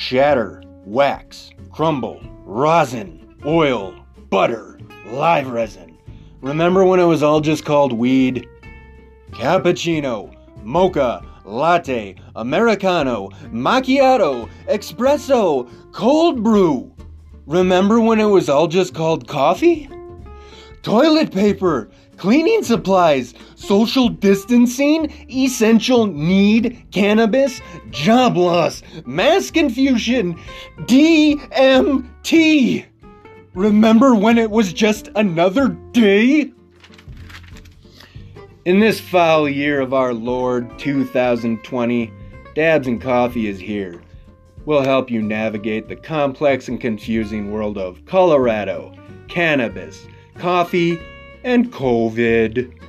shatter, wax, crumble, rosin, oil, butter, live resin. Remember when it was all just called weed? Cappuccino, mocha, latte, americano, macchiato, espresso, cold brew. Remember when it was all just called coffee? Toilet paper, cleaning supplies, social distancing, essential need, cannabis, job loss, mass confusion, DMT. Remember when it was just another day? In this foul year of our Lord 2020, Dabs and Coffee is here. We'll help you navigate the complex and confusing world of Colorado, cannabis, coffee, and COVID.